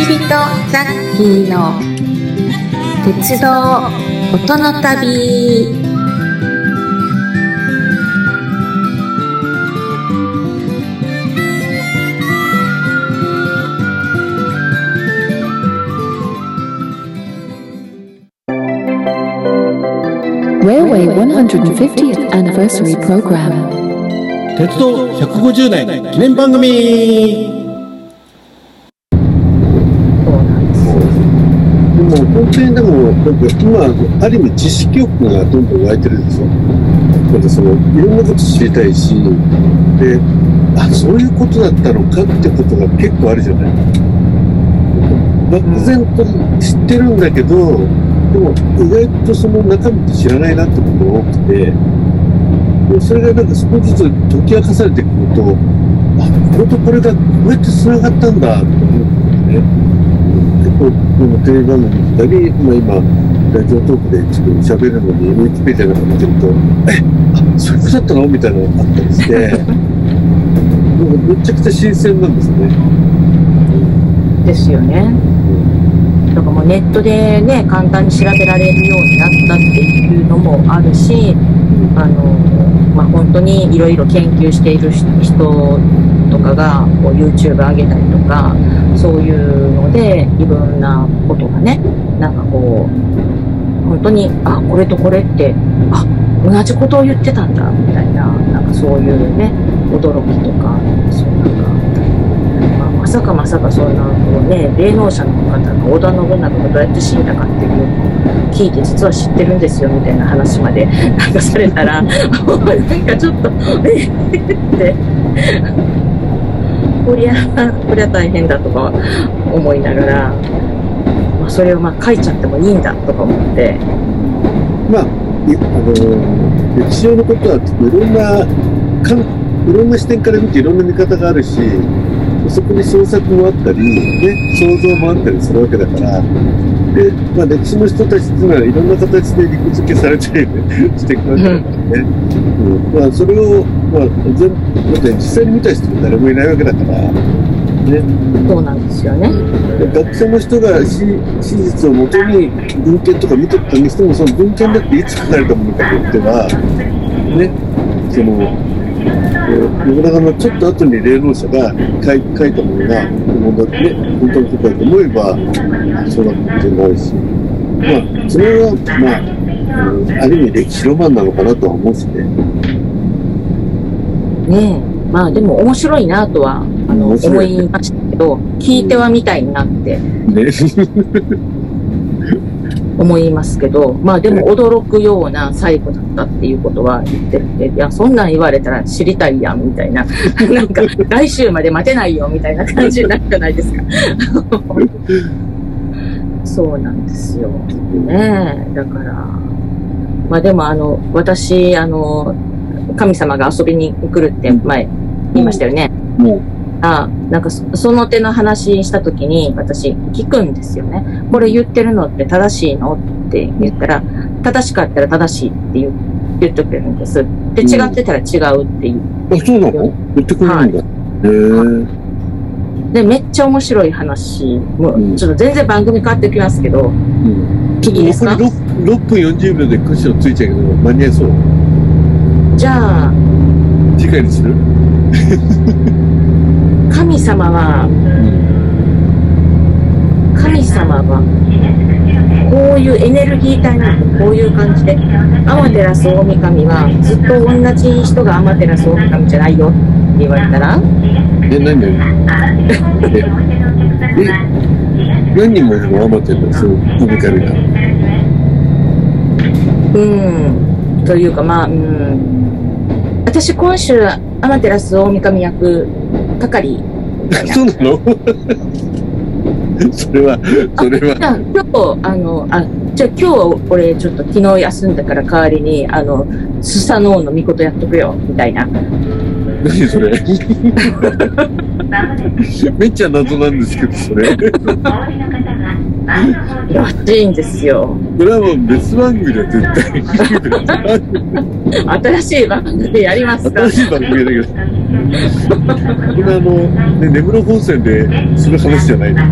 ちびとザッキーの鉄道音の旅。鉄道150年記念番組も本当にでも、なんか今、ある意味知識欲がどんどん湧いてるでしょ。なんかその、いろんなこと知りたいし、で、あ、そういうことだったのかってことが結構あるじゃない。漠然と知ってるんだけど、でも意外とその中身って知らないなってことが多くて、でそれがなんか少しずつ解き明かされてくると、あ、これとこれがこうやって繋がったんだと思うんだよね。結構テレビ番組見たり、まあ、今ラジオトークでちょっと喋るのにウィキペディアなんか見てるとえあそういうことだったのみたいなのがあったりしてなんかめちゃくちゃ新鮮なんですよね。ですよね。だからもうネットでね簡単に調べられるようになったっていうのもあるしあの、まあ、本当にいろいろ研究している人とかがこう YouTube 上げたりとかそういうのでいろんなことがねなんかこう本当にあこれとこれってあ同じことを言ってたんだみたいななんかそういうね驚きとかそうなんか、まあ、まさかまさかそんなこうね霊能者の方が織田信長がどうやって死んだかっていうのを聞いて実は知ってるんですよみたいな話までなんかされたら なんかちょっとえって。こりゃ、こりゃ大変だとか思いながら、まあ、それをまあ書いちゃってもいいんだとか思って。まあ、あの、歴史上のことはいろんな、かんいろんな視点から見ていろんな見方があるし、そこに創作もあったり、ね、想像もあったりするわけだから、で、まあ、歴史の人たちっていうのはいろんな形で陸付けされて していくわけだからね。うん、まあ、それを、まあ、全だって実際に見た人も誰もいないわけだから、ね。そうなんですよね。学生の人が史史実をもとに文献とか見てったにしても、その文献だっていつ書かれたものかによっては、ね、その、信長のちょっと後に霊能者が書い書いたものが本当,、ね、本当のことだと思えばそうだったっていうのがあるし、まあ、それは、まあ、ある意味歴史ロマンなのかなとは思うしね。ねえまあでも面白いなとはあの、ね、思いましたけど聞いてはみたいなって。ね思いますけど、まあでも驚くような最後だったっていうことは言ってるんで、いや、そんなん言われたら知りたいやん、みたいな。なんか、来週まで待てないよ、みたいな感じになるじゃないですか。そうなんですよ。ねだから、まあでもあの、私、あの、神様が遊びに来るって前言いましたよね。もあなんかその手の話した時に私聞くんですよね。これ言ってるのって正しいのって言ったら、正しかったら正しいって言う言ってくれるんです。で、違ってたら違うっていう。あ、そうなの？言ってくれるんだ。へ、えで、めっちゃ面白い話。もう、ちょっと全然番組変わってきますけど。うん、ちょっと残り 6, 6分40秒でクッションついちゃうけど、間に合いそう。じゃあ。次回にする？神様は、神様は、こういうエネルギー体なのこういう感じで、天照大神は、ずっと同じ人が天照大神じゃないよって言われたらえ、何え、何人もいるの？天照大神が。うん、というかまあ、うん。私今週、天照大神役、係そうなの？それは、それは。じゃあ、今日、あの、あ、じゃあ今日俺ちょっと昨日休んだから代わりに、あの、スサノオの御事やっとくよ、みたいな。何それ？めっちゃ謎なんですけど、それ。らしいんですよ。それはもう別番組だ、絶対。新しい番組でやりますか？新しい番組だけど。これあの、ね、根室本線でする話じゃないの。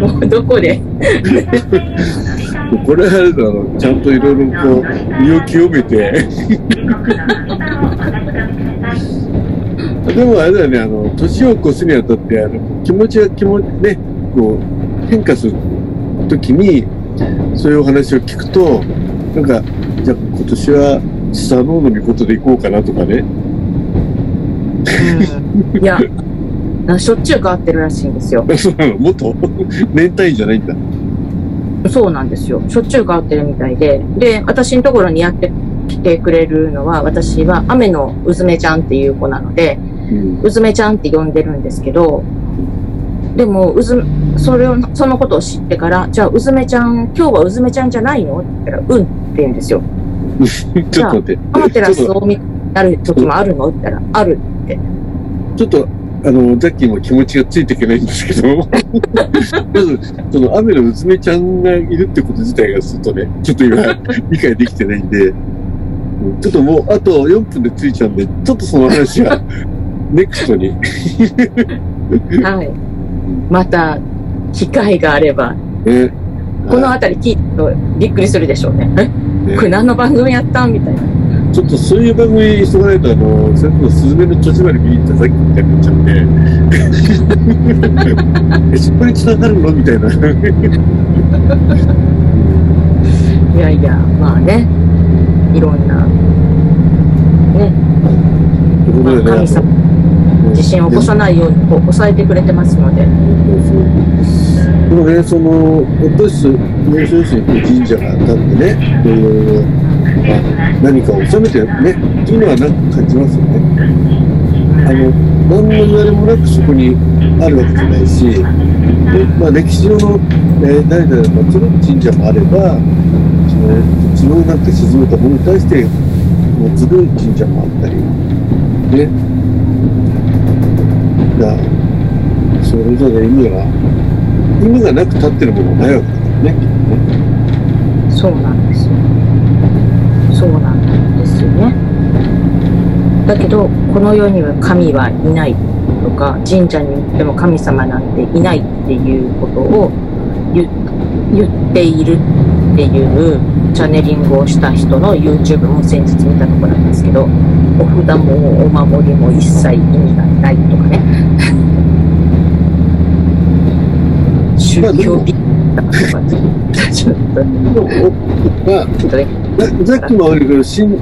もうどこで？これはあれだろちゃんといろいろこう、身を清めて。でもあれだよね、あの、年を越すにあたって、あの、気持ちが気持ち、ね、こう、変化するときに、そういうお話を聞くと、なんか、じゃあ今年は、スサノオノミコトで行こうかなとかね。いや、なしょっちゅう変わってるらしいんですよ。そうなの？もっと？年単位じゃないんだ。そうなんですよ。しょっちゅう変わってるみたいで。で、私のところにやってきてくれるのは、私は雨のうずめちゃんっていう子なので、うん。うずめちゃんって呼んでるんですけど、でも、うず、それを、そのことを知ってから、じゃあ、うずめちゃん、今日はうずめちゃんじゃないの？って言ったら、うんって言うんですよ。ちょっと待って。アマテラちょっとスを見なる時もあるの？って言ったら、あるって。ちょっと、あの、ザッキーも気持ちがついていけないんですけど、まず、その、雨の娘ちゃんがいるってこと自体がするとね、ちょっと今、理解できてないんで、ちょっともう、あと4分でついちゃうんで、ちょっとその話は、ネクストに。はい。また、機会があれば、ね。このあたり聞いるとびっくりするでしょうね。これ何の番組やったんみたいな。ちょっとそういう番組急がないと、あの、それこそスズメの土地まで見に行ったさっきみたいになっちゃって、え、そこに繋がるの？みたいな。いやいや、まあね、いろんな、ね、まあ、神様、地震を起こさないようにこう抑えてくれてますので、でもね、その、やっぱりす、要するに神社が立ってね、いろいろ、まあ、何かを収めてね、っていうのはなんか感じますよね。あの、何の言われもなくそこにあるわけじゃないし、でまあ、歴史上の、えー、代々祀る神社もあれば、その、土のなんか沈めたものに対して、祀る神社もあったり、ね。だそれぞれ意味が、意味がなく立ってるものないわけだからね。そうなんですよ。そうなんですよね。だけど、この世には神はいないとか、神社に行っても神様なんていないっていうことを言っているっていうチャネリングをした人の YouTube も先日見たとこなんですけど、お札もお守りも一切意味がないとかね。宗教ビだとか、ちょっと、まあ、ちょっとね、ささっきもあるけど、神、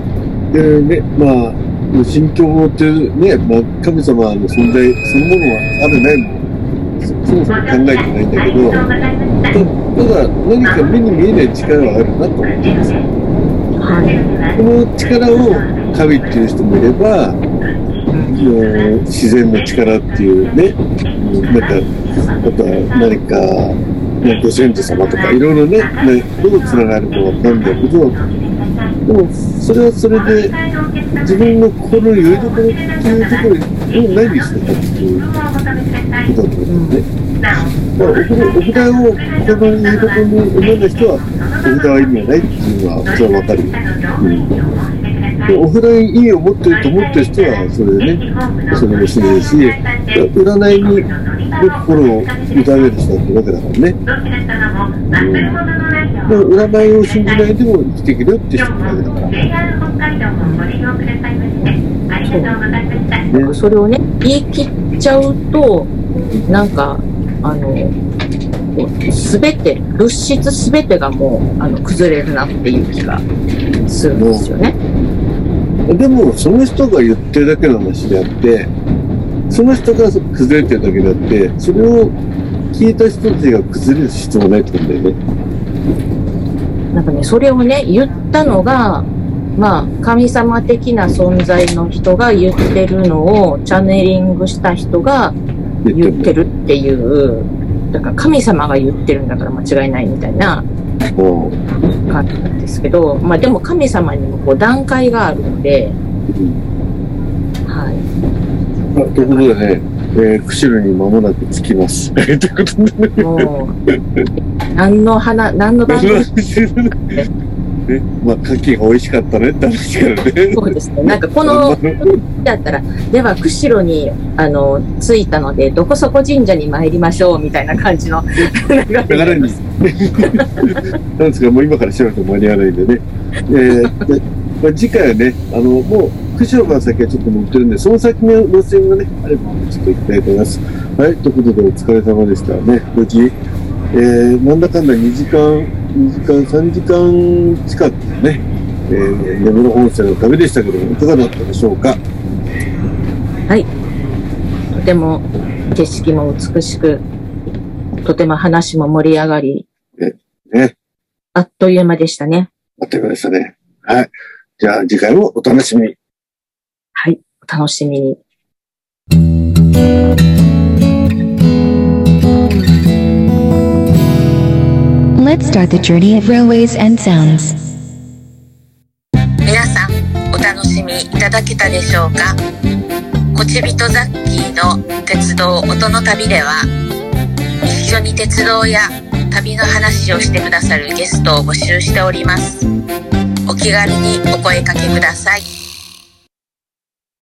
えーね、まあ、神教っていうね、まあ、神様の存在そのものはあるないもそそもそも考えてないんだけど、たただ何か目に見えない力はあるなと思ってるんですよ。はい。この力を神っていう人もいれば、自然の力っていうね、うんなんか、あとは何か、ねご先祖様とかいろいろね、ねどうつながるかわかんないけど、でもそれはそれで自分の心の拠り所っていうところを何にするかっていうことだと思うんですね。だからお札お札を心の拠り所に思わない人は、お札は意味がないっていうのは、それはわかる。うんお札に意味を持ってると思ってる人は、それでね、それもしないし、占いに心を委ねる人だってわけだからね。うん、でも占いを信じないでも生きていけるって人もいるわけだから。なんかそれをね、言い切っちゃうと、なんか、あの、すべて、物質すべてがもう、あの、崩れるなっていう気がするんですよね。でも、その人が言ってるだけの話であって、その人が崩れてるだけであって、それを聞いた人たちが崩れる必要はないってことだよね。なんかね、それをね、言ったのが、まあ、神様的な存在の人が言ってるのをチャネリングした人が言ってるっていう、だから神様が言ってるんだから間違いないみたいなも感じなんですけど、まあでも神様にもこう段階があるので、ううんはあということでね、えー、釧路に間もなく着きます。ということでねい。もう、何の花、何の番組えね、まあ、牡蠣が美味しかったねって話からね。そうですね。なんかこの、だったら、では、釧路に、あの、着いたので、どこそこ神社に参りましょう、みたいな感じの流れに。なんですが、もう今から調べても間に合わないんでね。えーでまあ、次回はね、あの、もう、釧路から先はちょっと乗ってるんで、その先の路線がね、あれば、ちょっと行きたいと思います。はい、ということで、お疲れ様でしたね。無事、えー、なんだかんだ2時間、2時間、3時間近くね、えー、根室温泉の旅でしたけども、いかがだったでしょうか？はい。とても景色も美しく、とても話も盛り上がり、ね、あっという間でしたね。あっという間でしたね。はい。じゃあ、次回もお楽しみに。はい。お楽しみに。Let's start the journey of railways and sounds. 皆さんお楽しみいただけたでしょうか？こちびとザッキーの鉄道音の旅では一緒に鉄道や旅の話をしてくださるゲストを募集しております。お気軽にお声かけください。